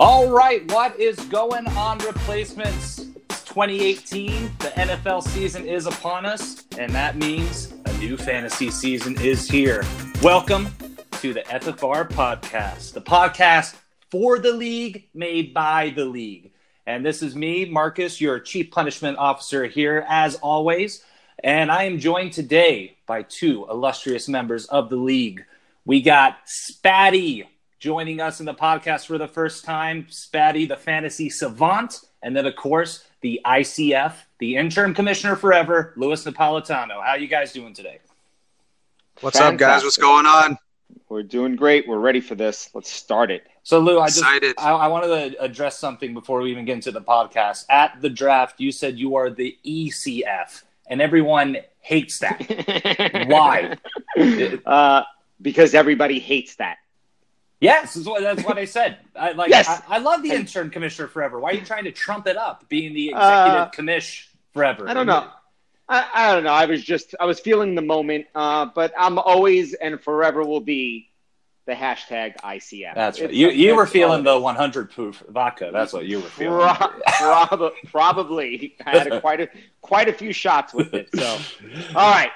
All right, what is going on, replacements? It's 2018. The NFL season is upon us, and that means a new fantasy season is here. Welcome to the FFR podcast, the podcast for the league, made by the league. And this is me, Marcus, your chief punishment officer here, as always. And I am joined today by two illustrious members of the league. We got Spatty joining us in the podcast for the first time, Spatty, the fantasy savant, and then, of course, the ICF, the interim commissioner forever, Louis Napolitano. How you guys doing today? What's Fantastic. up, guys? What's going on? We're doing great. We're ready for this. Let's start it. So, Lou, I just I, I, wanted to address something before we even get into the podcast. At the draft, you said you are the ECF, and everyone hates that. Why? Uh, because everybody hates that. Yes, that's what, that's what I said. I like. Yes. I, I, love the intern commissioner forever. Why are you trying to trump it up, being the executive uh, commish forever? I don't know. I, I, don't know. I was just I was feeling the moment, uh, but I'm always and forever will be the hashtag ICF. That's right. you you were feeling the 100 proof vodka. That's what you were feeling. Pro- probably I had a, quite a quite a few shots with it. So, all right.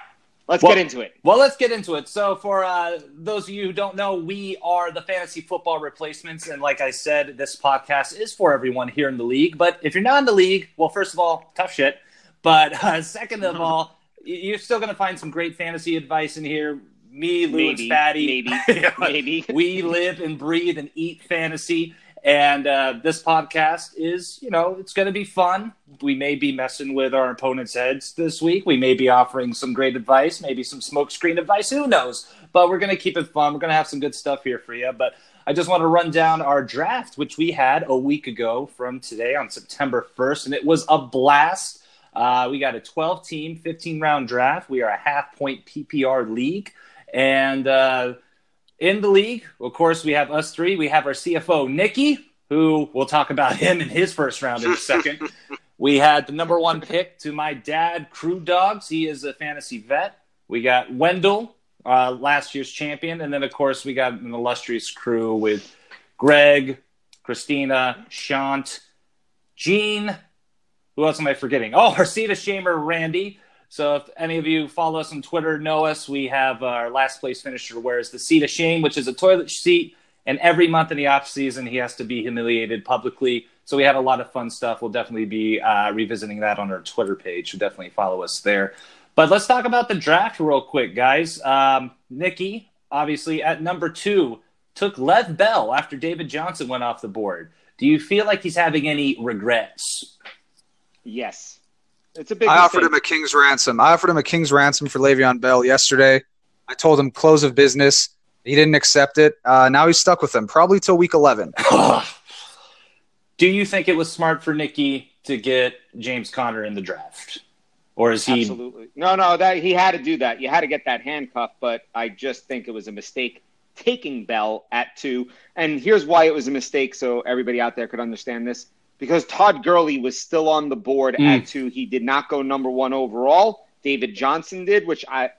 Let's well, get into it. Well, let's get into it. So, for uh, those of you who don't know, we are the fantasy football replacements. And like I said, this podcast is for everyone here in the league. But if you're not in the league, well, first of all, tough shit. But uh, second of all, you're still going to find some great fantasy advice in here. Me, Lou, maybe, and Spatty. Maybe. maybe. we live and breathe and eat fantasy. And uh, this podcast is, you know, it's going to be fun. We may be messing with our opponents' heads this week. We may be offering some great advice, maybe some smokescreen advice. Who knows? But we're going to keep it fun. We're going to have some good stuff here for you. But I just want to run down our draft, which we had a week ago from today on September 1st. And it was a blast. Uh, we got a 12 team, 15 round draft. We are a half point PPR league. And, uh, in the league. Of course, we have us three. We have our CFO, Nikki, who we'll talk about him in his first round in a second. we had the number one pick to my dad, Crew Dogs. He is a fantasy vet. We got Wendell, uh, last year's champion. And then, of course, we got an illustrious crew with Greg, Christina, Shant, Gene. Who else am I forgetting? Oh, Arcita Shamer, Randy. So if any of you follow us on Twitter, know us, we have our last place finisher wears the seat of shame, which is a toilet seat. And every month in the off season, he has to be humiliated publicly. So we had a lot of fun stuff. We'll definitely be uh, revisiting that on our Twitter page. So definitely follow us there. But let's talk about the draft real quick, guys. Um, Nikki, obviously at number two, took Lev Bell after David Johnson went off the board. Do you feel like he's having any regrets? Yes. It's a big. I mistake. offered him a king's ransom. I offered him a king's ransom for Le'Veon Bell yesterday. I told him close of business. He didn't accept it. Uh, now he's stuck with him probably till week eleven. Do you think it was smart for Nikki to get James Conner in the draft, or is he? Absolutely. No, no. That he had to do that. You had to get that handcuff. But I just think it was a mistake taking Bell at two. And here's why it was a mistake, so everybody out there could understand this because Todd Gurley was still on the board mm. at two. He did not go number one overall. David Johnson did, which I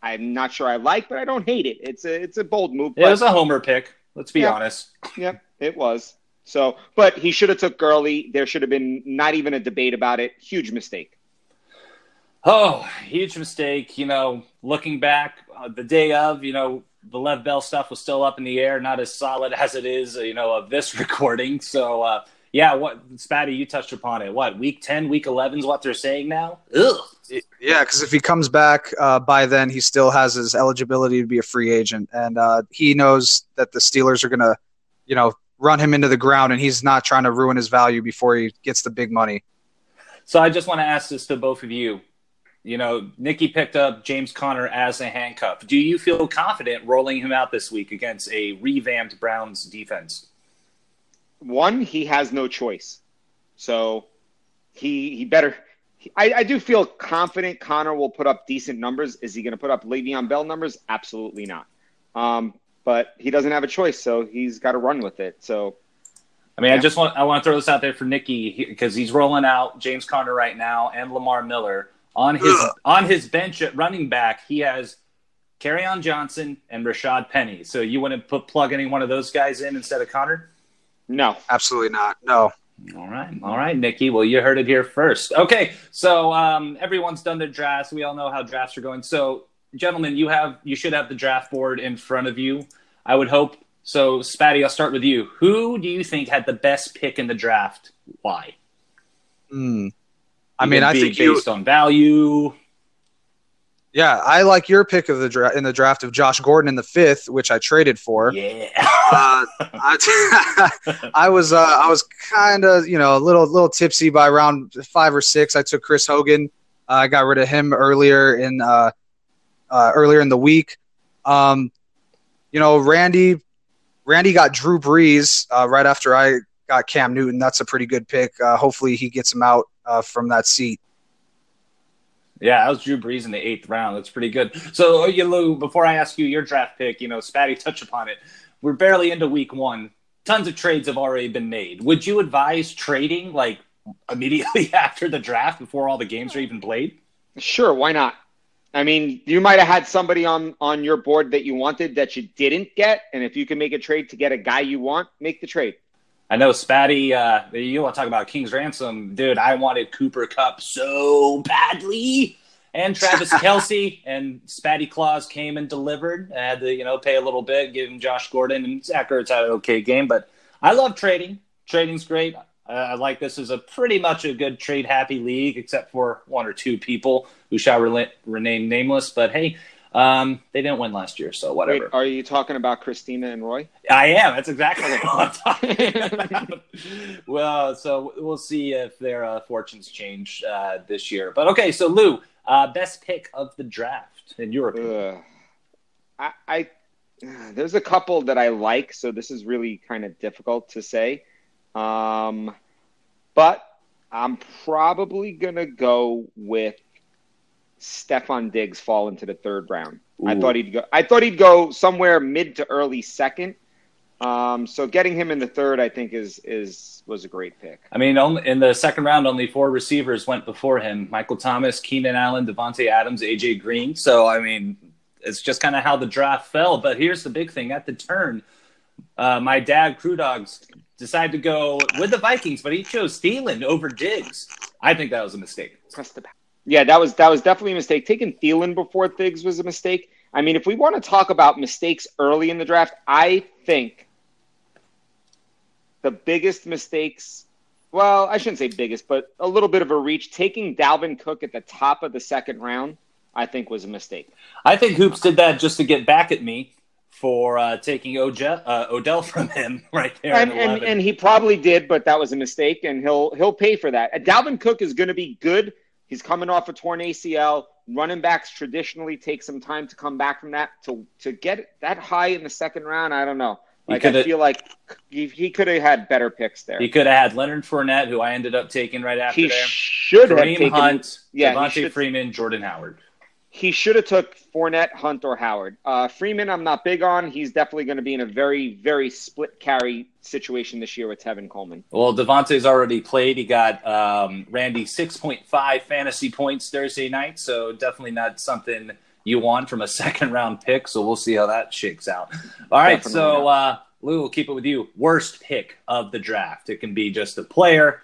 I'm not sure I like, but I don't hate it. It's a it's a bold move. It was a homer pick. Let's be yeah, honest. Yep, it was. So, but he should have took Gurley. There should have been not even a debate about it. Huge mistake. Oh, huge mistake. You know, looking back, uh, the day of, you know, the Lev Bell stuff was still up in the air, not as solid as it is, you know, of this recording. So, uh, yeah, what Spatty, you touched upon it. What week ten, week eleven is what they're saying now. Ugh. Yeah, because if he comes back uh, by then, he still has his eligibility to be a free agent, and uh, he knows that the Steelers are gonna, you know, run him into the ground, and he's not trying to ruin his value before he gets the big money. So I just want to ask this to both of you. You know, Nikki picked up James Conner as a handcuff. Do you feel confident rolling him out this week against a revamped Browns defense? One, he has no choice. So he he better. I, I do feel confident Conner will put up decent numbers. Is he going to put up Le'Veon Bell numbers? Absolutely not. Um, but he doesn't have a choice, so he's got to run with it. So, I mean, yeah. I just want I want to throw this out there for Nikki because he's rolling out James Conner right now and Lamar Miller on his Ugh. on his bench at running back. He has Kerryon Johnson and Rashaad Penny. So you want to put plug any one of those guys in instead of Conner? No. Absolutely not. No. All right, all right, Nikki. Well, you heard it here first. Okay, so um, everyone's done their drafts. We all know how drafts are going. So, gentlemen, you have you should have the draft board in front of you. I would hope. So, Spatty, I'll start with you. Who do you think had the best pick in the draft? Why? Hmm. I mean, I think based you, on value. Yeah, I like your pick of the draft in the draft of Josh Gordon in the fifth, which I traded for. Yeah. uh, I, I was uh, I was kind of you know a little little tipsy by round five or six. I took Chris Hogan. Uh, I got rid of him earlier in uh, uh, earlier in the week. Um, you know, Randy Randy got Drew Brees uh, right after I got Cam Newton. That's a pretty good pick. Uh, hopefully, he gets him out uh, from that seat. Yeah, that was Drew Brees in the eighth round. That's pretty good. So, oh, you Lou, before I ask you your draft pick, you know, Spatty touched upon it. We're barely into week one. Tons of trades have already been made. Would you advise trading like immediately after the draft before all the games are even played? Sure, why not? I mean, you might have had somebody on on your board that you wanted that you didn't get, and if you can make a trade to get a guy you want, make the trade. I know Spatty, uh, you want to talk about King's Ransom, dude. I wanted Cooper Kupp so badly, and Travis Kelce and Spatty Claus came and delivered. I had to, you know, pay a little bit, give him Josh Gordon and Zach Ertz had an okay game, but I love trading. Trading's great. Uh, I like this is a pretty much a good trade happy league, except for one or two people who shall re- remain nameless. But hey, um, they didn't win last year, so whatever. Wait, are you talking about Christina and Roy? I am. That's exactly what I'm talking about. well, so we'll see if their uh, fortunes change uh, this year. But okay, so Lou, uh, best pick of the draft in your opinion? I, I there's a couple that I like, so this is really kind of difficult to say. Um, but I'm probably gonna go with Stefon Diggs fall into the third round. Ooh. I thought he'd go. I thought he'd go somewhere mid to early second. Um, so getting him in the third, I think, is is was a great pick. I mean, only, in the second round, only four receivers went before him: Michael Thomas, Keenan Allen, Davante Adams, AJ Green. So I mean, it's just kind of how the draft fell. But here's the big thing: at the turn, uh, my dad, Crew Dogs, decided to go with the Vikings, but he chose Thielen over Diggs. I think that was a mistake. Press the yeah, that was that was definitely a mistake. Taking Thielen before Thiggs was a mistake. I mean, if we want to talk about mistakes early in the draft, I think the biggest mistakes well, I shouldn't say biggest, but a little bit of a reach. Taking Dalvin Cook at the top of the second round, I think was a mistake. I think Hoops did that just to get back at me for uh, taking uh, Odell from him right there. And, and, and, he probably did, but that was a mistake, and he'll he'll pay for that. Dalvin Cook is going to be good He's coming off a torn ACL. Running backs traditionally take some time to come back from that. To to get that high in the second round, I don't know. Like I feel like he, he could have had better picks there. He could have had Leonard Fournette, who I ended up taking right after he there. Should Kareem have taken Hunt, yeah, Devonta Freeman, Jordan Howard he should have took Fournette, Hunt, or Howard. Uh, Freeman, I'm not big on. He's definitely going to be in a very, very split carry situation this year with Tevin Coleman. Well, Devonta's already played. He got um, Randy 6.5 fantasy points Thursday night, so definitely not something you want from a second round pick. So we'll see how that shakes out. All right, definitely so uh, Lou, we'll keep it with you. Worst pick of the draft. It can be just a player,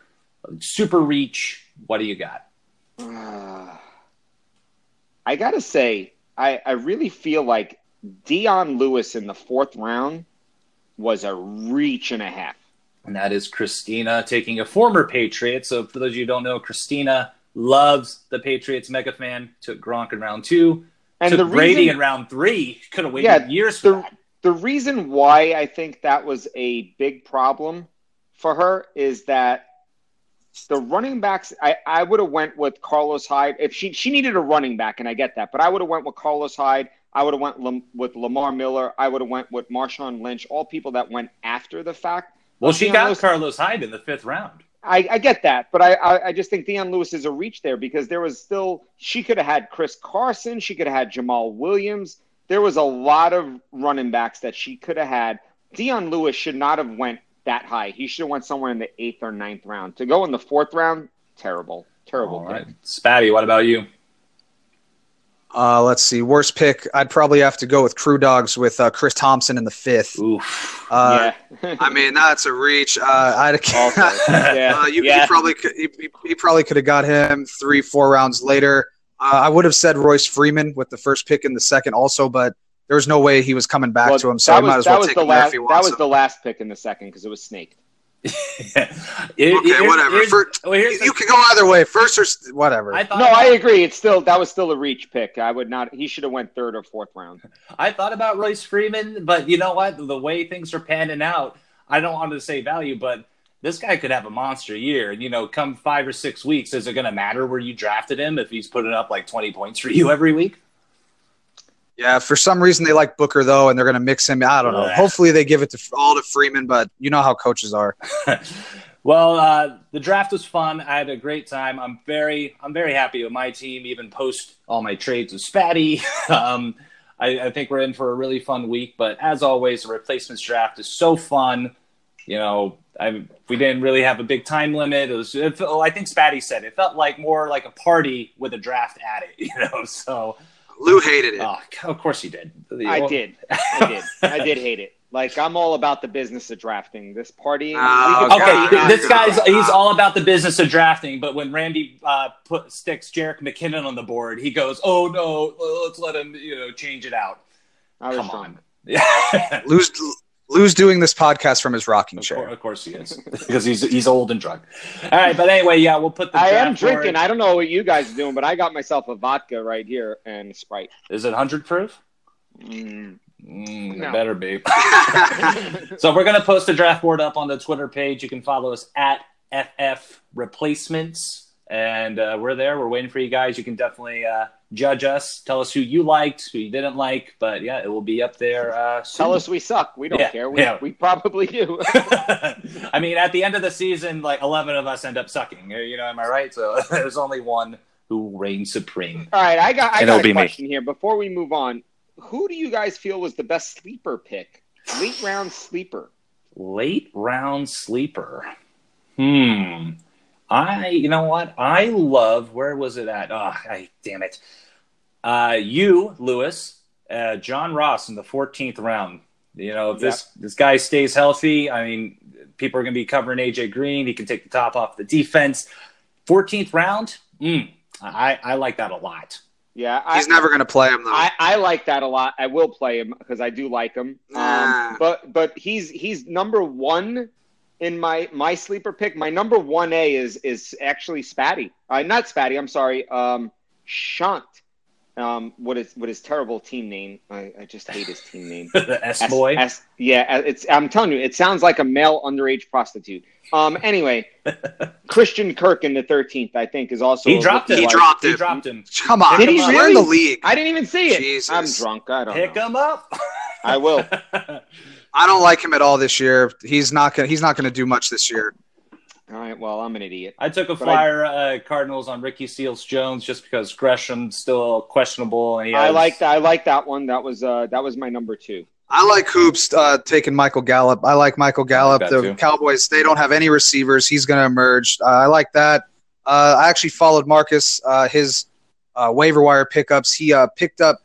super reach. What do you got? I gotta say, I, I really feel like Dion Lewis in the fourth round was a reach and a half. And that is Christina taking a former Patriot. So for those of you who don't know, Christina loves the Patriots mega fan, took Gronk in round two, and took the Brady reason, in round three. Could have waited yeah, years for the, that. The reason why I think that was a big problem for her is that the running backs, I, I would have went with Carlos Hyde if she she needed a running back, and I get that, but I would have went with Carlos Hyde. I would have went Lam, with Lamar Miller. I would have went with Marshawn Lynch. All people that went after the fact. Well, she got Lewis, Carlos Hyde in the fifth round. I, I get that, but I, I, I just think Dion Lewis is a reach there because there was still she could have had Chris Carson, she could have had Jamaal Williams. There was a lot of running backs that she could have had. Dion Lewis should not have went that high. He should have went somewhere in the eighth or ninth round. To go in the fourth round, terrible, terrible. All right, Spatty, what about you? Uh, let's see. Worst pick. I'd probably have to go with Crew Dogs with uh, Chris Thompson in the fifth. Oof. Uh, yeah. I mean, that's a reach. Uh, I'd Also, yeah. uh, you, yeah. you probably could, you, you- you probably could have got him three, four rounds later. Uh, I would have said Royce Freeman with the first pick in the second, also, but there was no way he was coming back Well, to him, so that I might was, as well take the him there last. if he That was him. the last pick in the second because it was Snake. Okay, whatever. For- well, You, the- can go either way, first or whatever. I thought No, I agree. It's still that was still a reach pick. I would not. He should have went third or fourth round. I thought about Royce Freeman, but you know what? The way things are panning out, I don't want to say value, but this guy could have a monster year. And you know, come five or six weeks, is it going to matter where you drafted him if he's putting up like twenty points for you every week? Yeah, for some reason they like Booker though, and they're going to mix him. I don't know. Yeah. Hopefully they give it to all to Freeman, but you know how coaches are. well, uh, the draft was fun. I had a great time. I'm very, I'm very happy with my team. Even post all my trades with Spatty. um, I, I think we're in for a really fun week. But as always, the replacements draft is so fun. You know, I, we didn't really have a big time limit. It was, it I think Spatty said it felt like more like a party with a draft at it. You know, so Lou hated it. oh, of course he did. I did. I did. I did hate it. Like I'm all about the business of drafting. This partying. Oh, Okay, party God. this guy's he's all about the business of drafting, but when Randy uh, put sticks Jerick McKinnon on the board, he goes, "Oh no, let's let him you know change it out." I was Come drunk. on, yeah, Lou's Lou's doing this podcast from his rocking of, chair. course, of course he is because he's he's old and drunk. All right, but anyway, yeah, we'll put the. I am draft board- drinking. I don't know what you guys are doing, but I got myself a vodka right here and a Sprite. Is it hundred proof? Mm. Mm, No. Better be. So we're going to post the draft board up on the Twitter page. You can follow us at FF Replacements, and uh, we're there. We're waiting for you guys. You can definitely uh, judge us. Tell us who you liked, who you didn't like. But yeah, it will be up there. Uh. Tell us we suck. We don't Yeah, care. We, yeah. we probably do. I mean, at the end of the season, like eleven of us end up sucking. You know, am I right? So there's only one who reigns supreme. All right, I got I And got it'll a be me. here before we move on. Who do you guys feel was the best sleeper pick? Late round sleeper. Late round sleeper. Hmm. I, you know what? I love. Where was it at? Oh, I damn it. Uh, you, Lewis, uh, John Ross in the 14th round. You know, if this this guy stays healthy, I mean, people are going to be covering AJ Green. He can take the top off the defense. 14th round. Mm, I I like that a lot. Yeah, I, He's never going to play him though. I, I like that a lot. I will play him because I do like him. Nah. Um, but but he's he's number one in my my sleeper pick. My number one A is is actually Spatty. Uh, not Spatty. I'm sorry. Um, Shant. Um, what is what his terrible team name? I, I just hate his team name. the S boy. S- yeah, it's. I'm telling you, it sounds like a male underage prostitute. Um. Anyway, Christian Kirk in the 13th, I think, is also. He dropped him. He wide- dropped He him. dropped him. Come on, Did he we're really? in the league. I didn't even see it. Jesus. I'm drunk. I don't Pick know. him up. I will. I don't like him at all this year. He's not gonna He's not going to do much this year. All right. Well, I'm an idiot. I took a But I- flyer uh, Cardinals on Ricky Seals Jones just because Gresham's still questionable. And he I has- like that. I like that one. That was uh that was my number two. I like hoops uh, taking Michael Gallup. I like Michael Gallup. that the too. Cowboys they don't have any receivers. He's going to emerge. Uh, I like that. Uh, I actually followed Marcus uh, his uh, waiver wire pickups. He uh, picked up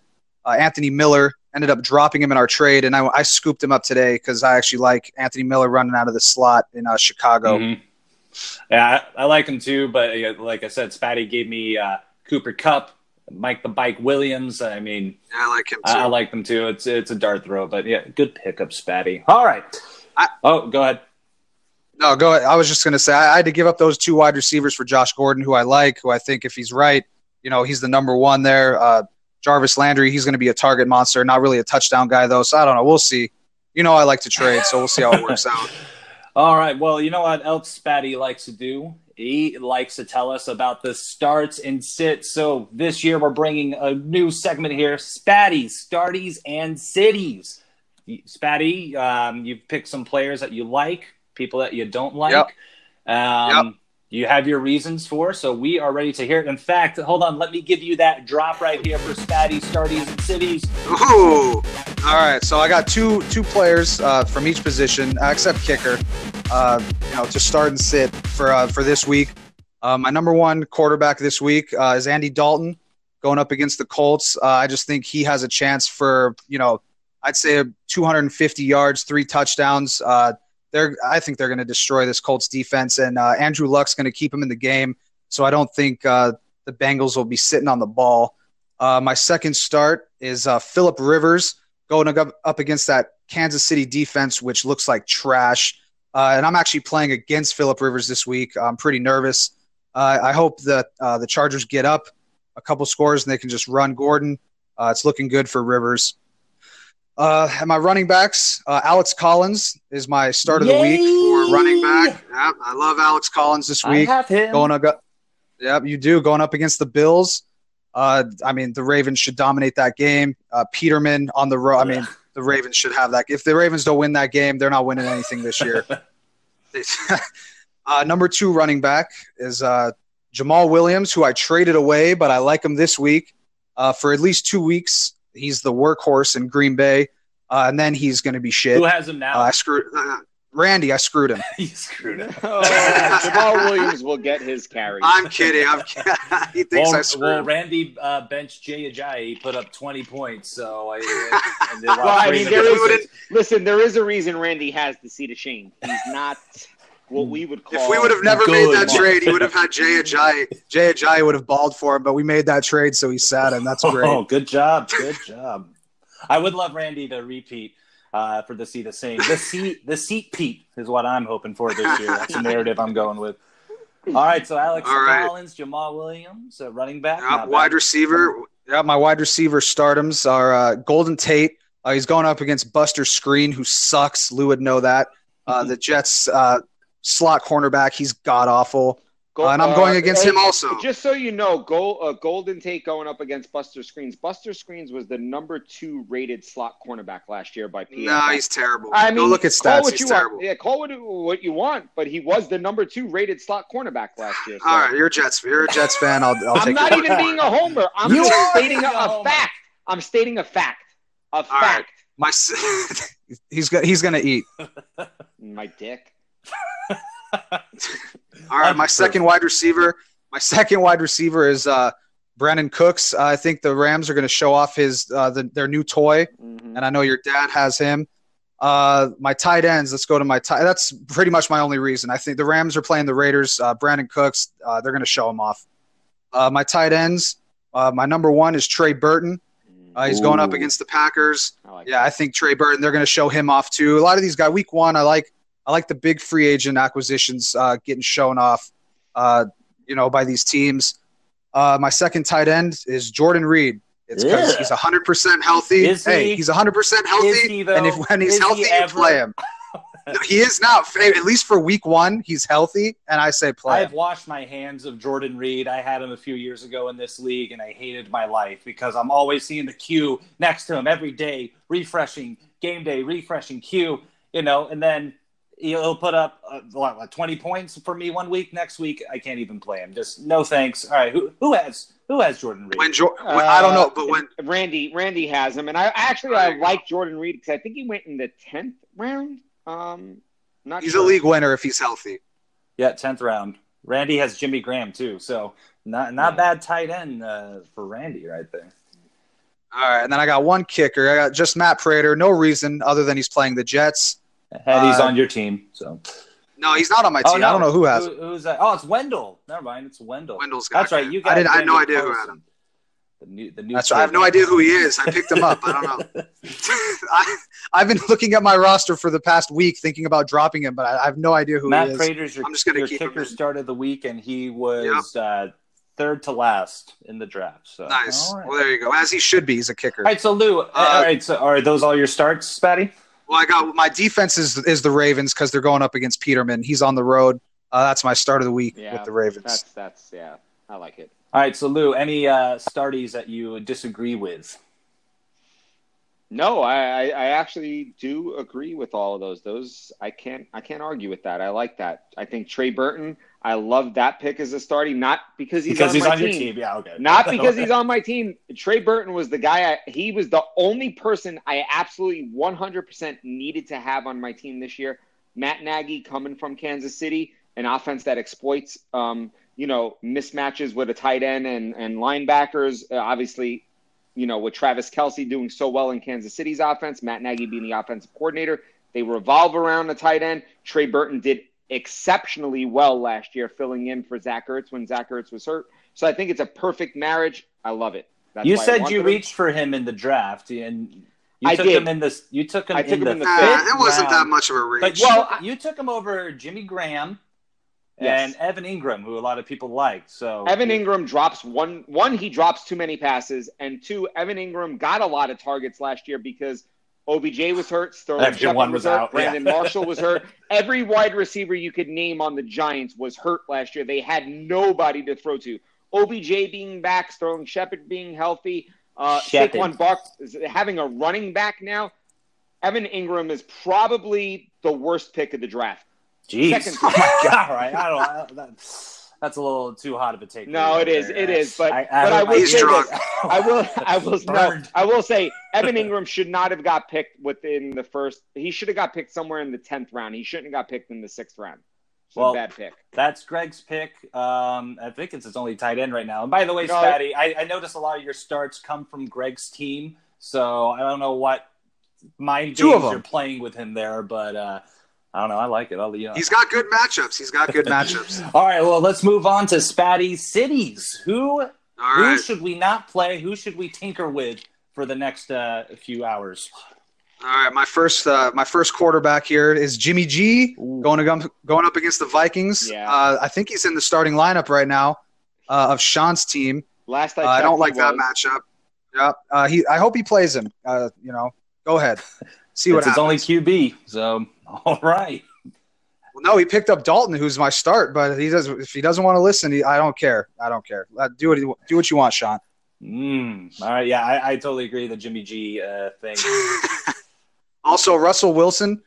uh, Anthony Miller. Ended up dropping him in our trade, and I, I scooped him up today because I actually like Anthony Miller running out of the slot in uh, Chicago. Mhm. Yeah, I, I like him too. But like I said, Spatty gave me uh, Cooper Kupp, Mike the Bike Williams. I mean, Yeah, I like him too. I, I like them too. It's it's a dart throw, but yeah, good pickup, Spatty. All right. I- oh, go ahead. No, go ahead. I was just going to say I, I had to give up those two wide receivers for Josh Gordon, who I like, who I think if he's right, you know, he's the number one there. Uh, Jarvis Landry, he's going to be a target monster, not really a touchdown guy though. So I don't know. We'll see. You know, I like to trade, so we'll see how it works out. All right. Well, you know what else Spatty likes to do? He likes to tell us about the starts and sits. So this year we're bringing a new segment here: Spatty starties and cities. Spatty, um, you've picked some players that you like, people that you don't like. Yep. Um, You have your reasons for, so we are ready to hear it. In fact, hold on, let me give you that drop right here for Spatty starties and cities. Ooh. All right, so I got two two players uh, from each position, uh, except kicker. Uh, you know, to start and sit for uh, for this week. Uh, my number one quarterback this week uh, is Andy Dalton. going up against the Colts. Uh, I just think he has a chance for you know, I'd say 250 yards, three touchdowns. Uh, they're I think they're going to destroy this Colts defense, and uh, Andrew Luck's going to keep him in the game. So I don't think uh, the Bengals will be sitting on the ball. Uh, my second start is uh, Philip Rivers going up, against that Kansas City defense, which looks like trash. Uh, and I'm actually playing against Philip Rivers this week. I'm pretty nervous. Uh, I hope that the Chargers get up a couple scores and they can just run Gordon. it's looking good for Rivers. Uh, and my running backs, uh, Alex Collins is my start of Yay! the week for running back. Yep, I love Alex Collins this week. I have him. Going up, yep, you do going up against the Bills. Uh, I mean, the Ravens should dominate that game. Uh, Peterman on the road. I mean, the Ravens should have that. If the Ravens don't win that game, they're not winning anything this year. uh, number two running back is uh, Jamaal Williams, who I traded away, but I like him this week uh, for at least two weeks. He's the workhorse in Green Bay, uh, and then he's going to be shit. Who has him now? Uh, I screwed uh, Randy. I screwed him. you screwed him. oh, Jamaal Williams will get his carry. I'm kidding. I'm kidding. he thinks well, I screwed well. Randy uh, benched Jay Ajayi. He put up 20 points. So I. well, I mean, there is, listen, there is a reason Randy has the seat of shame. He's not what we would call. If we would have never made that trade, he would have had Jay Ajayi. Jay Ajayi would have balled for him, but we made that trade, so he sat and that's great. Oh, good job, good job. I would love Randy to repeat uh, for the seat of same. The seat, the seat Pete is what I'm hoping for this year. That's the narrative I'm going with. All right, so Alex right. Collins, Jamaal Williams, uh, running back, yep, wide receiver. Yeah, my wide receiver stardoms are uh, Golden Tate. Uh, he's going up against Buster Skrine, who sucks. Lou would know that. Uh, the Jets uh, slot cornerback. He's god awful. uh, and I'm going uh, against him also. Just so you know, Gold, uh, Golden Tate going up against Buster Skrines. Buster Skrines was the number two rated slot cornerback last year by PFF. No, he's terrible. I mean, Go look at stats. What he's you terrible. Want. Yeah, call what, what you want, but he was the number two rated slot cornerback last year. So. All right, you're a Jets. You're a Jets fan. I'll, I'll I'm not even being a homer. I'm you stating a, a, fact. I'm stating a fact. A All fact. Right. My he's he's gonna eat. My dick. All right, my second wide receiver. My second wide receiver is uh, Brandin Cooks. Uh, I think the Rams are going to show off his uh, the, their new toy, mm-hmm. and I know your dad has him. Uh, my tight ends. Let's go to my tight. That's pretty much my only reason. I think the Rams are playing the Raiders. Uh, Brandin Cooks. Uh, they're going to show him off. Uh, my tight ends. Uh, my number one is Trey Burton. Uh, he's Ooh. going up against the Packers. I like yeah, that. I think Trey Burton. They're going to show him off too. A lot of these guys. Week one, I like I like the big free agent acquisitions uh, getting shown off, uh, you know, by these teams. Uh, my second tight end is Jordan Reed. It's because he's 100% healthy. Is hey, he? he's 100% healthy. He, and if when he's is healthy, he you play him. no, he is not. at least for week one, he's healthy, and I say play. I've washed my hands of Jordan Reed. I had him a few years ago in this league, and I hated my life because I'm always seeing the queue next to him every day, refreshing game day, refreshing queue, you know, and then he'll put up uh, what, 20 points for me one week. Next week, I can't even play him. Just no thanks. All right, who who has who has Jordan Reed? When, jo- when uh, I don't know, but when Randy Randy has him, and I actually I like Jordan Reed because I think he went in the tenth round. Um, not he's sure. a league winner if he's healthy. Yeah, tenth round. Randy has Jimmy Graham too, so not not bad tight end uh, for Randy right there. All right, and then I got one kicker. I got just Matt Prater. No reason other than he's playing the Jets. He's uh, on your team, so. No, he's not on my oh, team. Oh, no. I don't know who has. Who, who's that? Oh, it's Wendell. Never mind, it's Wendell. Wendell's got. That's right. You got. I, didn't, I had no idea who had him. The new, the new That's right. I have no idea who he is. I picked him up. I don't know. I, have been looking at my roster for the past week, thinking about dropping him, but I, I have no idea who Matt he is. Prater's your, I'm just gonna your keep kicker started the week, and he was yep. uh, third to last in the draft. So nice. Right. Well, there you go. As he should be. He's a kicker. All right. So Lou. Uh, all right. So are those all your starts, Spatty? Well, I got my defense is is the Ravens because they're going up against Peterman. He's on the road. Uh, that's my start of the week yeah, with the Ravens. That's that's yeah, I like it. All right, so Lou, any uh, starties that you disagree with? No, I, I actually do agree with all of those. Those I can't I can't argue with that. I like that. I think Trey Burton. I love that pick as a starting, not because he's because on he's my on team. your team. Yeah, okay. Not because he's on my team. Trey Burton was the guy. I, he was the only person I absolutely 100% needed to have on my team this year. Matt Nagy coming from Kansas City an offense that exploits, um, you know, mismatches with a tight end and, and linebackers. Uh, obviously, you know, with Travis Kelce doing so well in Kansas City's offense, Matt Nagy being the offensive coordinator, they revolve around the tight end. Trey Burton did exceptionally well last year, filling in for Zach Ertz when Zach Ertz was hurt. So I think it's a perfect marriage. I love it. That's you said you him. reached for him in the draft, and you I took did. him in this. You took him, I in, took the him in the fifth. it wasn't that much of a reach. But well, you, you took him over Jimmy Graham yes. and Evan Engram, who a lot of people liked. So Evan Engram drops one. One, he drops too many passes, and two, Evan Engram got a lot of targets last year because OBJ was hurt, Sterling Shepard was, was hurt, out. Brandon yeah. Marshall was hurt. Every wide receiver you could name on the Giants was hurt last year. They had nobody to throw to. OBJ being back, Sterling Shepard being healthy, uh, Saquon Bark having a running back now. Evan Engram is probably the worst pick of the draft. Jeez. Second oh my God. All right. I don't that's a little too hot of a take. No, it is. There. It is. But I, I but I will say this. I will. I will. no, I will say Evan Engram should not have got picked within the first. He should have got picked somewhere in the tenth round. He shouldn't have got picked in the sixth round. So well, bad pick. That's Greg's pick. Um, I think it's his only tight end right now. And by the way, no, Spatty, I, I notice a lot of your starts come from Greg's team. So I don't know what mind games you're playing with him there, but uh, I don't know. I like it. I'll, you know. He's got good matchups. He's got good matchups. All right. Well, let's move on to Spatty's cities. Who who should we not play? Who should we tinker with for the next uh, few hours? All right, my first uh, my first quarterback here is Jimmy G going to going up against the Vikings. Yeah. Uh, I think he's in the starting lineup right now uh, of Sean's team. Last I, uh, I don't like that matchup. Yeah, uh, he. I hope he plays him. Uh, you know, go ahead, see what it's happens. It's only QB, so all right. Well, no, he picked up Dalton, who's my start, but he does. If he doesn't want to listen, he, I don't care. I don't care. Do what do what you want, Sean. Mm, all right, yeah, I, I totally agree. The Jimmy G thing. Also, Russell Wilson.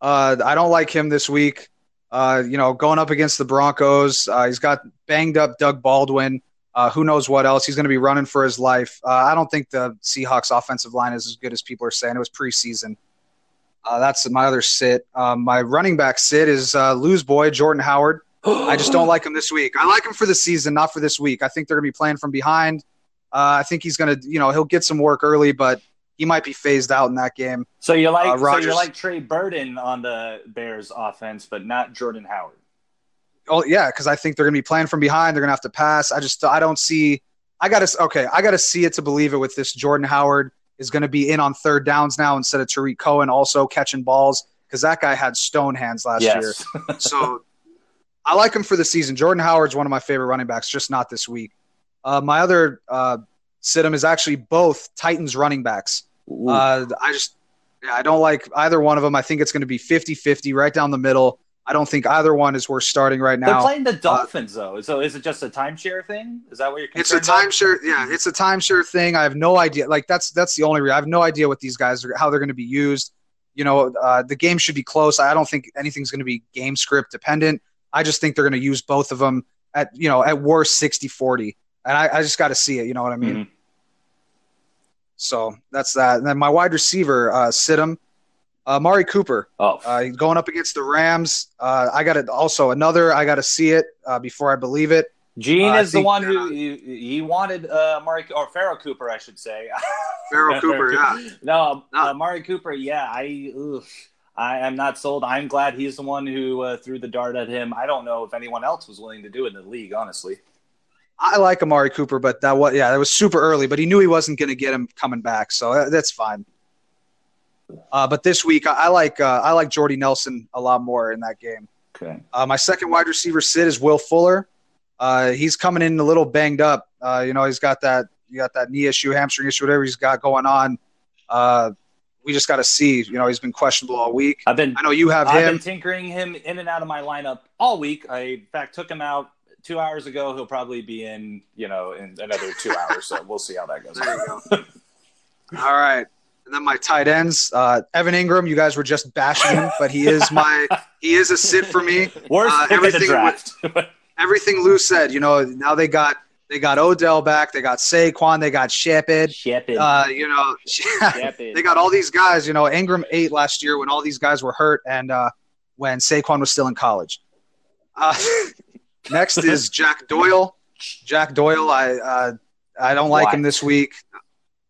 Uh, I don't like him this week. Uh, you know, going up against the Broncos, uh, he's got banged up Doug Baldwin. Uh, who knows what else? He's going to be running for his life. Uh, I don't think the Seahawks offensive line is as good as people are saying. It was preseason. Uh, that's my other sit. Um, my running back sit is lose boy Jordan Howard. I just don't like him this week. I like him for the season, not for this week. I think they're going to be playing from behind. I think he's going to, you know, he'll get some work early, but he might be phased out in that game. So you like uh, so you like Trey Burton on the Bears offense, but not Jordan Howard. Oh yeah, because I think they're going to be playing from behind. They're going to have to pass. I just I don't see. I got to okay. I got to see it to believe it. With this, Jordan Howard is going to be in on third downs now instead of Tarik Cohen also catching balls because that guy had stone hands last yes. year. so I like him for the season. Jordan Howard's one of my favorite running backs, just not this week. Uh, my other uh, sit him is actually both Titans running backs. Uh, I just, yeah, I don't like either one of them. I think it's going to be 50 50 right down the middle. I don't think either one is worth starting right now. They're playing the uh, Dolphins, uh, though. So is it just a timeshare thing? Is that what you're It's a timeshare. Yeah, it's a timeshare thing. I have no idea. Like, that's that's the only reason. I have no idea what these guys are, how they're going to be used. You know, uh, the game should be close. I don't think anything's going to be game script dependent. I just think they're going to use both of them at, you know, at worst 60 40. And I, I just got to see it. You know what I mean? Mm-hmm. So that's that. And then my wide receiver, uh, Sidham, uh, Mari Cooper. Oh, uh, going up against the Rams. Uh, I got it. Also another. I got to see it uh, before I believe it. Gene is think, the one who he, he wanted uh, Mari or Pharoh Cooper, I should say. Pharoh Cooper, yeah. No, no. Uh, Mari Cooper, yeah. I, ugh, I am not sold. I'm glad he's the one who uh, threw the dart at him. I don't know if anyone else was willing to do it in the league, honestly. I like Amari Cooper, but that was yeah, that was super early. But he knew he wasn't going to get him coming back, so that's fine. Uh, but this week, I, I like uh, I like Jordy Nelson a lot more in that game. Okay. Uh, my second wide receiver sit is Will Fuller. Uh, he's coming in a little banged up. Uh, you know, he's got that you got that knee issue, hamstring issue, whatever he's got going on. Uh, we just got to see. You know, he's been questionable all week. I've been. I know you have I've him. been tinkering him in and out of my lineup all week. I in fact took him out two hours ago. He'll probably be in, you know, in another two hours. So we'll see how that goes. There you go. All right. And then my tight ends, uh, Evan Engram. You guys were just bashing him, but he is my he is a sit for me. Worst uh, everything, draft. everything Lou said. You know, now they got they got Odell back. They got Saquon. They got Shepard. Shepard. Uh, you know, they got all these guys. You know, Engram ate last year when all these guys were hurt and uh, when Saquon was still in college. Uh, next is Jack Doyle. Jack Doyle, I uh, I don't like Why? him this week.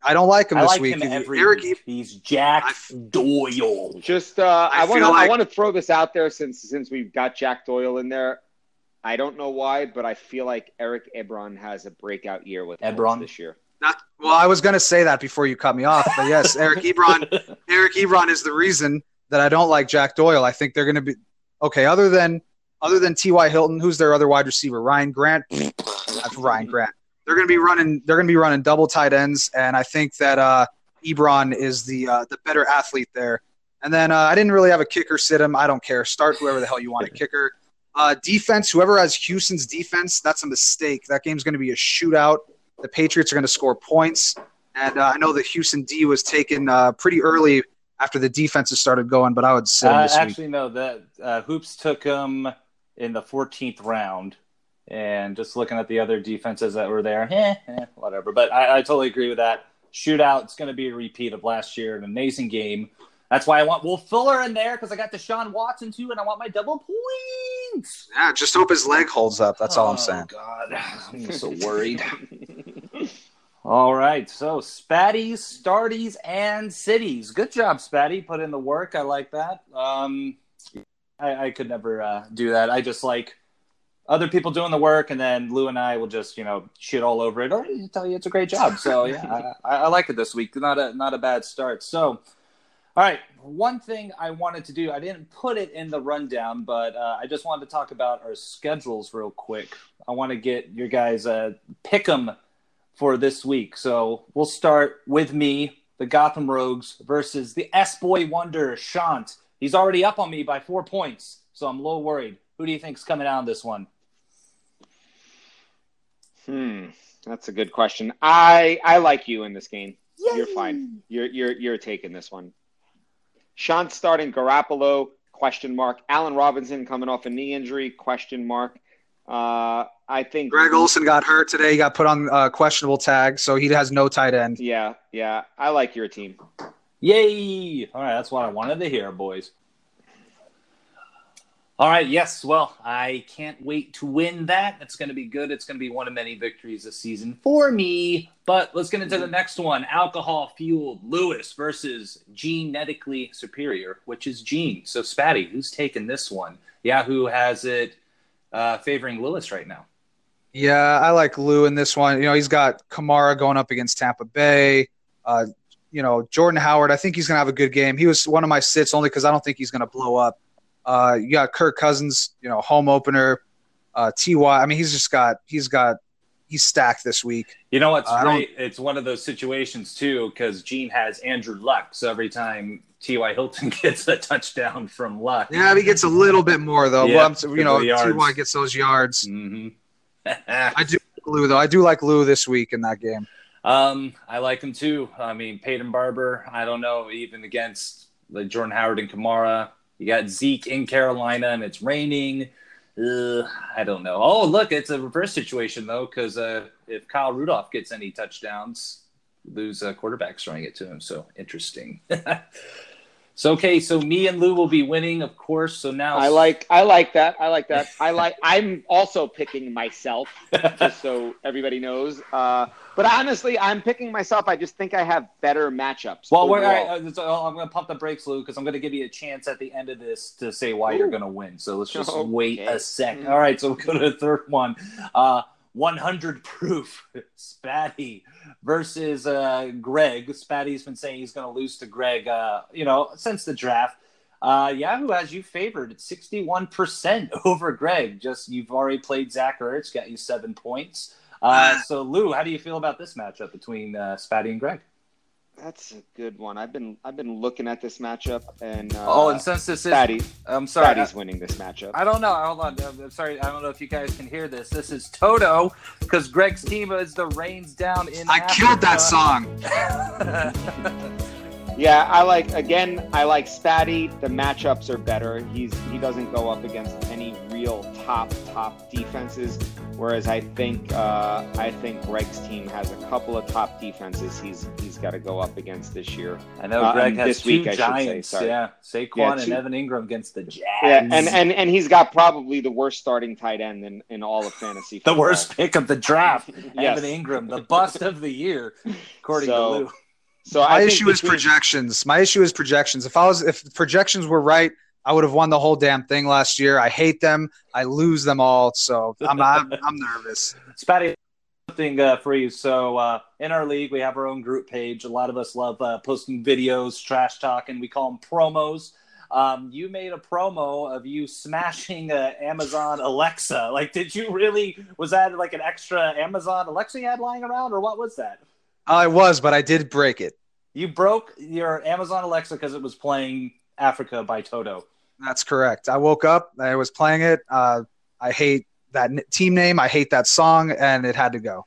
I don't like him I this like week. him every Eric week. He's Jack I- Doyle. Just uh, I I, want to like- I want to throw this out there since since we've got Jack Doyle in there. I don't know why, but I feel like Eric Ebron has a breakout year with Ebron? this year. Not, well, I was going to say that before you cut me off, but yes, Eric Ebron. Eric Ebron is the reason that I don't like Jack Doyle. I think they're going to be okay. Other than other than T.Y. Hilton, who's their other wide receiver? Ryan Grant. That's Ryan Grant. They're going to be running. They're going to be running double tight ends, and I think that uh, Ebron is the uh, the better athlete there. And then uh, I didn't really have a kicker sit him. I don't care. Start whoever the hell you want to kicker. Uh, defense, whoever has Houston's defense, that's a mistake. That game's going to be a shootout. The Patriots are going to score points. And uh, I know the Houston D was taken uh, pretty early after the defenses started going, but I would sit him Uh, this week. actually, no. That uh, Hoops took him in the 14th round, and just looking at the other defenses that were there, eh, eh, whatever. But I, I totally agree with that. Shootout. It's going to be a repeat of last year. An amazing game. That's why I want Will Fuller in there because I got Deshaun Watson too, and I want my double points. Yeah, just hope his leg holds up. That's all I'm Oh, saying. God, I'm so worried. All right, so Spatties, Starties, and Cities. Good job, Spatty. Put in the work. I like that. Um, I, I could never uh, do that. I just like other people doing the work, and then Lou and I will just, you know, shit all over it or tell you it's a great job. So yeah, I, I like it this week. Not a not a bad start. So, all right, one thing I wanted to do, I didn't put it in the rundown, but uh, I just wanted to talk about our schedules real quick. I want to get your guys uh, pick 'em for this week. So we'll start with me, the Gotham Rogues versus the S Boy Wonder Shant. He's already up on me by four points, so I'm a little worried. Who do you think's coming out on this one? Hmm, that's a good question. I I like you in this game. You're fine. You're you're you're taking this one. Sean starting Garoppolo question mark. Allen Robinson coming off a knee injury question mark. Uh, I think Greg Olsen got hurt today. He got put on uh, questionable tag, so he has no tight end. Yeah, yeah. I like your team. Yay! All right, that's what I wanted to hear, boys. All right, yes. Well, I can't wait to win that. It's going to be good. It's going to be one of many victories this season for me. But let's get into the next one alcohol fueled Lewis versus genetically superior, which is Gene. So, Spatty, who's taking this one? Yahoo has it uh, favoring Lewis right now. Yeah, I like Lou in this one. You know, he's got Kamara going up against Tampa Bay. Uh, you know, Jordan Howard. I think he's going to have a good game. He was one of my sits only because I don't think he's going to blow up. Uh, you got Kirk Cousins. You know, home opener. Uh, Ty. I mean, he's just got. He's got. He's stacked this week. You know what's don't- great? It's one of those situations too, because Gene has Andrew Luck. So every time T.Y. Hilton gets a touchdown from Luck, Yeah, he gets a little bit more though. Yeah, I'm, you know. Ty gets those yards. hmm I do like Lou though. I do like Lou this week in that game. um, I like him too. I mean, Peyton Barber. I don't know, even against like Jordan Howard and Kamara. You got Zeke in Carolina, and it's raining. Ugh, I don't know. Oh, look, it's a reverse situation though, because uh, if Kyle Rudolph gets any touchdowns, Lou's uh, quarterback's throwing it to him. So interesting. so okay, so me and Lou will be winning, of course. So now I like I like that. I like that. I like I'm also picking myself, just so everybody knows. Uh, but honestly, I'm picking myself. I just think I have better matchups. Well, we're, all overall. right, so I'm going to pump the brakes, Lou, because I'm going to give you a chance at the end of this to say why you're going to win. So let's just Okay. wait a sec. Mm. All right, so we'll go to the third one. Uh, 100 proof Spatty versus uh, Greg. Spatty's been saying he's going to lose to Greg, uh, you know, since the draft. Uh, Yahoo has you favored at 61% over Greg. Just you've already played Zach Ertz, got you seven points. Uh, so, Lou, how do you feel about this matchup between uh, Spatty and Greg? That's a good one. I've been I've been looking at this matchup, and uh, oh, and since this is, Fatty, I'm sorry, Fatty's winning this matchup. I don't know. Hold on. I'm I'm sorry. I don't know if you guys can hear this. This is Toto because Greg's team is the rains down in. I killed that song. Yeah, I like again. I like Spatty. The matchups are better. He's he doesn't go up against any real top top defenses. Whereas I think uh, I think Greg's team has a couple of top defenses he's he's got to go up against this year. I know Uh, Greg um, has this two week, I should say, giants. yeah, Saquon Yeah, and Evan Engram against the Jazz. Yeah, and, and and he's got probably the worst starting tight end in, in all of fantasy. the football. worst pick of the draft, Yes. Evan Engram, the bust of the year, according So, to Lou. So My I think issue is projections. My issue is projections. If I was, if projections were right, I would have won the whole damn thing last year. I hate them. I lose them all. So I'm I'm, I'm nervous. Spatty, something uh, for you. So uh, in our league, we have our own group page. A lot of us love uh, posting videos, trash talking. We call them promos. Um, you made a promo of you smashing uh, Amazon Alexa. Like, did you really? Was that like an extra Amazon Alexa you had lying around, or what was that? I was, but I did break it. You broke your Amazon Alexa because it was playing Africa by Toto. That's correct. I woke up. I was playing it. Uh, I hate that team name. I hate that song, and it had to go.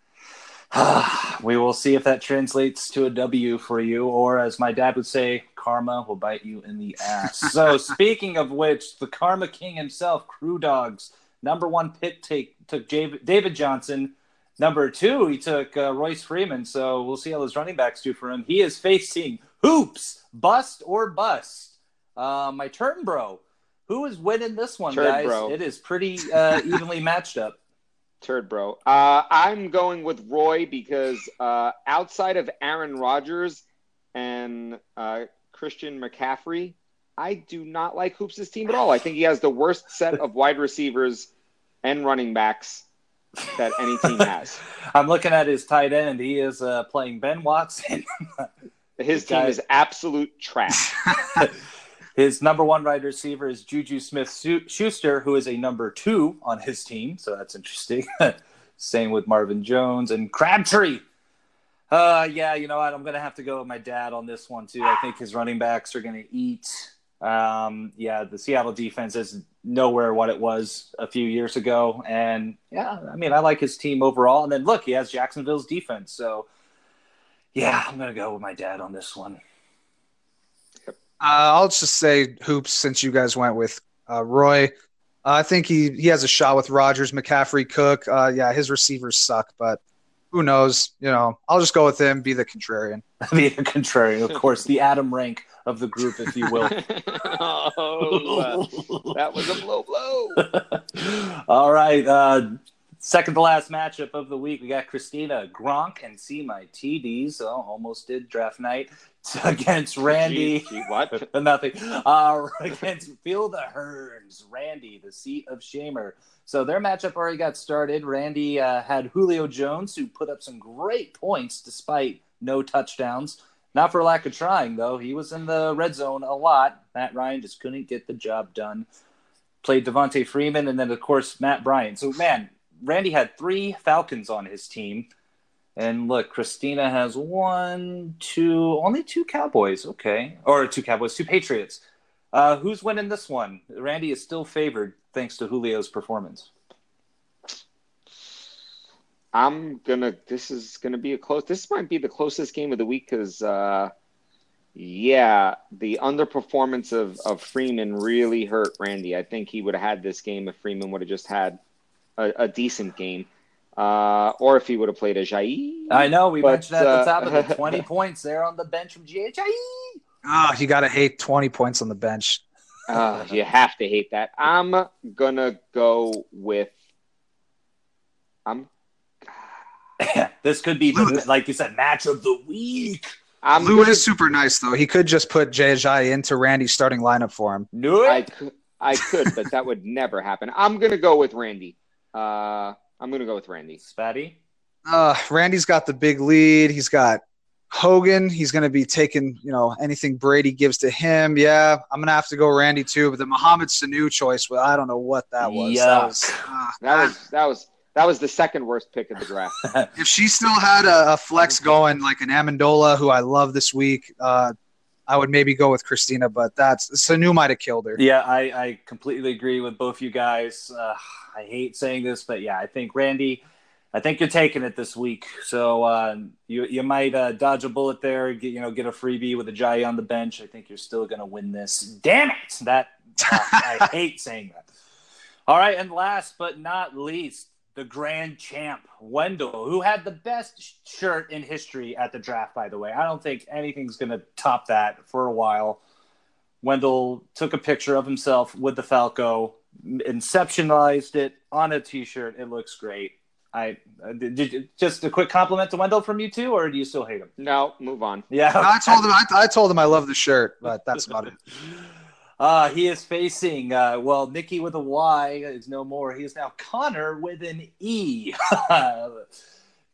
we will see if that translates to a W for you, or as my dad would say, karma will bite you in the ass. so, speaking of which, the Karma King himself, Crew Dogs, number one pick take took David Johnson. Number two, he took uh, Royce Freeman. So we'll see how those running backs do for him. He is facing hoops, bust or bust. Uh, my turn, bro. Who is winning this one, Turd guys? bro. It is pretty uh, evenly matched up. Turd, bro. Uh, I'm going with Roy because uh, outside of Aaron Rodgers and uh, Christian McCaffrey, I do not like Hoops' team at all. I think he has the worst set of wide receivers and running backs that any team has. I'm looking at his tight end. He is uh, playing Ben Watson. His Guy- team is absolute trash. His number one wide receiver is Juju Smith Schuster, who is a number two on his team. So that's interesting. Same with Marvin Jones and Crabtree. Uh, yeah, you know what? I'm going to have to go with my dad on this one, too. I think his running backs are going to eat. Um, yeah, the Seattle defense is nowhere what it was a few years ago. And yeah, I mean, I like his team overall. And then look, he has Jacksonville's defense. So yeah, I'm going to go with my dad on this one. Uh, I'll just say hoops since you guys went with uh, Roy. Uh, I think he he has a shot with Rodgers, McCaffrey, Cook. Uh, yeah, his receivers suck, but who knows? You know, I'll just go with him. Be the contrarian. the contrary, of course, the Adam Rank of the group, if you will. oh, uh, that was a blow blow. All right. Second to last matchup of the week, we got Christina Gronk and see my TDs. Oh, almost did draft night against Randy. Gee, gee, what? Nothing. Uh, against Phil the Hearns, Randy, the seat of Shamer. So their matchup already got started. Randy uh, had Julio Jones, who put up some great points despite no touchdowns. Not for lack of trying, though. He was in the red zone a lot. Matt Ryan just couldn't get the job done. Played Devonta Freeman and then, of course, Matt Bryant. So, man, Randy had three Falcons on his team. And look, Christina has one, two, only two Cowboys. Okay. Or two Cowboys, two Patriots. Uh, who's winning this one? Randy is still favored thanks to Julio's performance. I'm gonna. This is gonna be a close. This might be the closest game of the week because, uh, yeah, the underperformance of of Freeman really hurt Randy. I think he would have had this game if Freeman would have just had a, a decent game, uh, or if he would have played Ajayi. I know we But, mentioned at the top of uh, the 20 points there on the bench from GHI. Oh, you gotta hate twenty points on the bench. Uh, you have to hate that. I'm gonna go with. I'm. this could be, the, like you said, match of the week. I'm Lou gonna, is super nice though. He could just put Jay into Randy's starting lineup for him. Knew I it. could, I could, but that would never happen. I'm gonna go with Randy. Uh, I'm gonna go with Randy. Spatty. Uh, Randy's got the big lead. He's got Hogan. He's going to be taking, you know, anything Brady gives to him. Yeah, I'm going to have to go Randy too. But the Mohamed Sanu choice, well, I don't know what that was. That was uh, That was that was that was the second worst pick of the draft. if she still had a, a flex going like an Amendola, who I love this week, uh, I would maybe go with Christina. But that's Sanu might have killed her. Yeah, I, I completely agree with both you guys. Uh, I hate saying this, but yeah, I think Randy, I think you're taking it this week. So uh, you you might uh, dodge a bullet there, get, you know, get a freebie with Ajayi on the bench. I think you're still going to win this. Damn it! That uh, I hate saying that. All right, and last but not least, the grand champ, Wendell, who had the best shirt in history at the draft, by the way. I don't think anything's going to top that for a while. Wendell took a picture of himself with the Falco, inceptionalized it on a t shirt. It looks great. I uh, did, did, just a quick compliment to Wendell from you too, or do you still hate him? No, move on. Yeah, No, I told him I, I told him I love the shirt, but that's about it. Uh, he is facing, uh, well, Nikki with a Y is no more. He is now Conner with an E.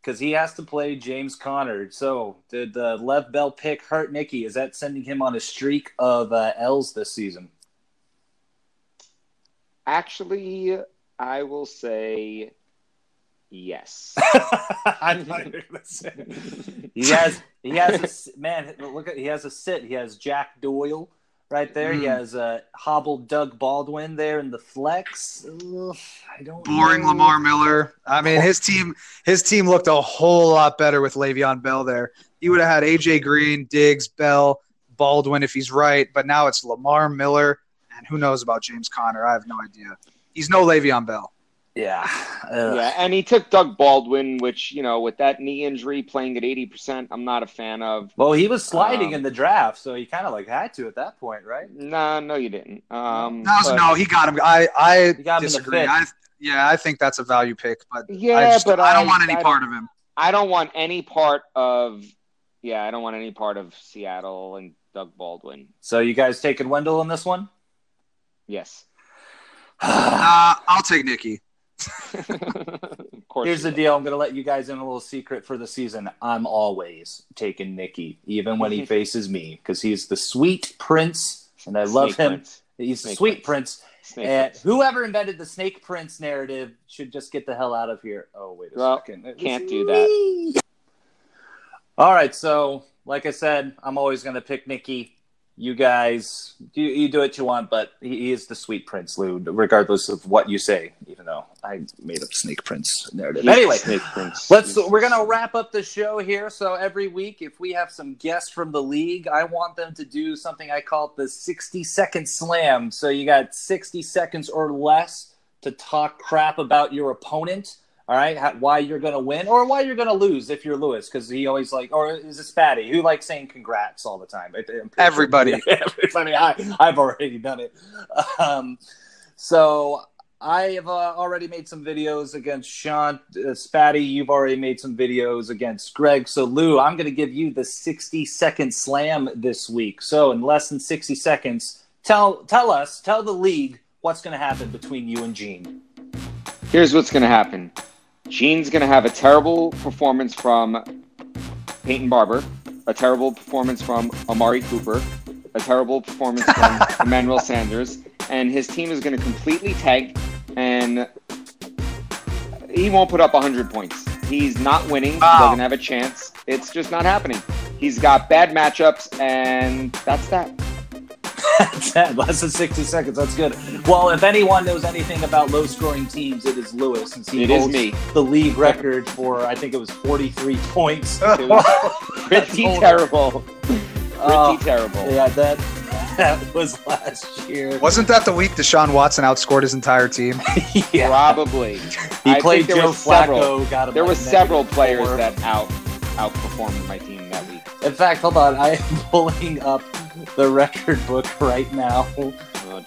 Because he has to play James Conner. So, did the Lev Bell pick hurt Nikki? Is that sending him on a streak of uh, L's this season? Actually, I will say yes. I thought you were gonna say. He has, he has a man. Look at, he has a sit. He has Jack Doyle right there. He Mm. has uh, hobbled Doug Baldwin there in the flex. Ugh, I don't Boring know. Lamar Miller. I mean, his team his team looked a whole lot better with Le'Veon Bell there. He would have had AJ Green, Diggs, Bell, Baldwin if he's right, but now it's Lamar Miller, and who knows about James Conner? I have no idea. He's no Le'Veon Bell. Yeah. Ugh. yeah, and he took Doug Baldwin, which you know, with that knee injury, playing at eighty percent, I'm not a fan of. Well, he was sliding Um, in the draft, so he kind of like had to at that point, right? Nah, no, you didn't. Um, No, but- no, he got him. I I He got him disagree. fifth. I, yeah, I think that's a value pick, but yeah, I, just, but I don't want any I part of him. I don't want any part of. Yeah, I don't want any part of Seattle and Doug Baldwin. So you guys taking Wendell in this one? Yes. Uh, I'll take Nikki. Here's the deal. I'm going to let you guys in a little secret for the season. I'm always taking Nikki, even when he mm-hmm. faces me, because he's the sweet prince, and I love Snake him. Prince. He's the sweet Prince. prince. And Prince. whoever invented the Snake Prince narrative should just get the hell out of here. Oh, wait a Well, second. can't do that. All right. So, like I said, I'm always going to pick Nicky. You guys, you, you do what you want, but he, is the sweet prince, Lou, regardless of what you say, even though I made up Snake Prince narrative. He's Anyway, Snake Prince. Let's. He's- We're gonna wrap up the show here. So every week, if we have some guests from the league, I want them to do something I call the sixty-second slam. So you got sixty seconds or less to talk crap about your opponent. All right, how, why you're gonna win or why you're gonna lose if you're Lewis, because he always like, or is it Spatty who likes saying congrats all the time? Sure- Everybody. everybody. I, I've already done it. Um, so I have uh, already made some videos against Sean uh, Spatty. You've already made some videos against Greg. So Lou, I'm going to give you the 60 second slam this week. So in less than 60 seconds, tell tell us, tell the league what's going to happen between you and Gene. Here's what's going to happen. Gene's going to have a terrible performance from Peyton Barber, a terrible performance from Amari Cooper, a terrible performance from Emmanuel Sanders, and his team is going to completely tank, and he won't put up 100 points. He's not winning. He doesn't have a chance. It's just not happening. He's got bad matchups, and that's that. Less than 60 seconds. That's good. Well, if anyone knows anything about low scoring teams, it is Lewis, since he It is holds me. the league record for, I think it was 43 points. It was pretty terrible. Pretty Oh, terrible. Yeah, that that was last year. Wasn't that the week Deshaun Watson outscored his entire team? yeah. Probably. He I played there Joe was several- Flacco. Got. There like were several players four. that out outperformed my team that week. In fact, hold on. I am pulling up the record book right now, Oh,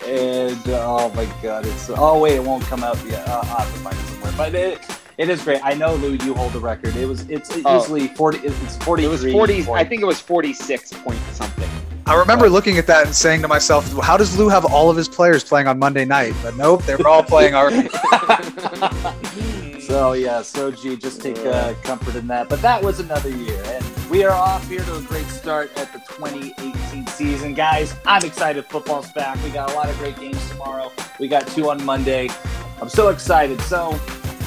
and oh my god, it's oh wait, it won't come out yet. Uh, I'll have to find it somewhere, but it. It is great. I know, Lou. You hold the record. It was. It's Oh. usually forty. It's forty. it was 40. I think it was 46 point something. I remember looking at that and saying to myself, "How does Lou have all of his players playing on Monday night?" But nope, they were all playing already. So yeah, so G, just take uh, comfort in that. But that was another year, and we are off here to a great start at the 2018 season, guys. I'm excited. Football's back. We got a lot of great games tomorrow. We got two on Monday. I'm so excited. So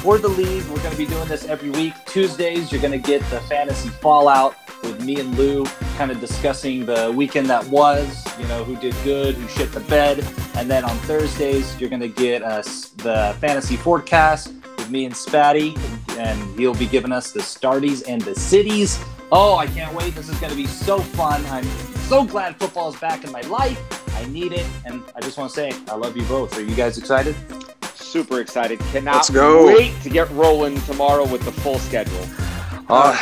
for the league, we're going to be doing this every week. Tuesdays, you're going to get the fantasy fallout with me and Lou, kind of discussing the weekend that was. You know, who did good, who shit the bed, and then on Thursdays, you're going to get us the fantasy forecast with me and Spatty, and he'll be giving us the starties and the cities. Oh, I can't wait. This is going to be so fun. I'm so glad football is back in my life. I need it. And I just want to say, I love you both. Are you guys excited? super excited. Cannot Let's go. wait to get rolling tomorrow with the full schedule. Uh,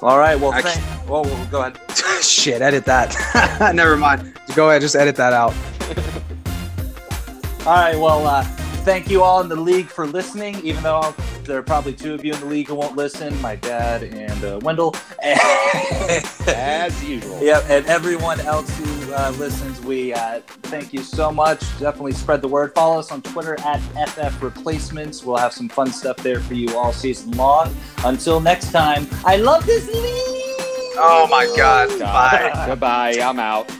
all right. Well, Actu- thank, well, well, go ahead. Shit, edit that. Never mind. Go ahead, just edit that out. All right. Well, uh, thank you all in the league for listening. Even though there are probably two of you in the league who won't listen, my dad and uh, Wendell. As usual. Yep, and everyone else who uh, listens, we uh, thank you so much. Definitely spread the word. Follow us on Twitter at FF Replacements. We'll have some fun stuff there for you all season long. Until next time, I love this league. Oh my god. Bye. Goodbye. I'm out.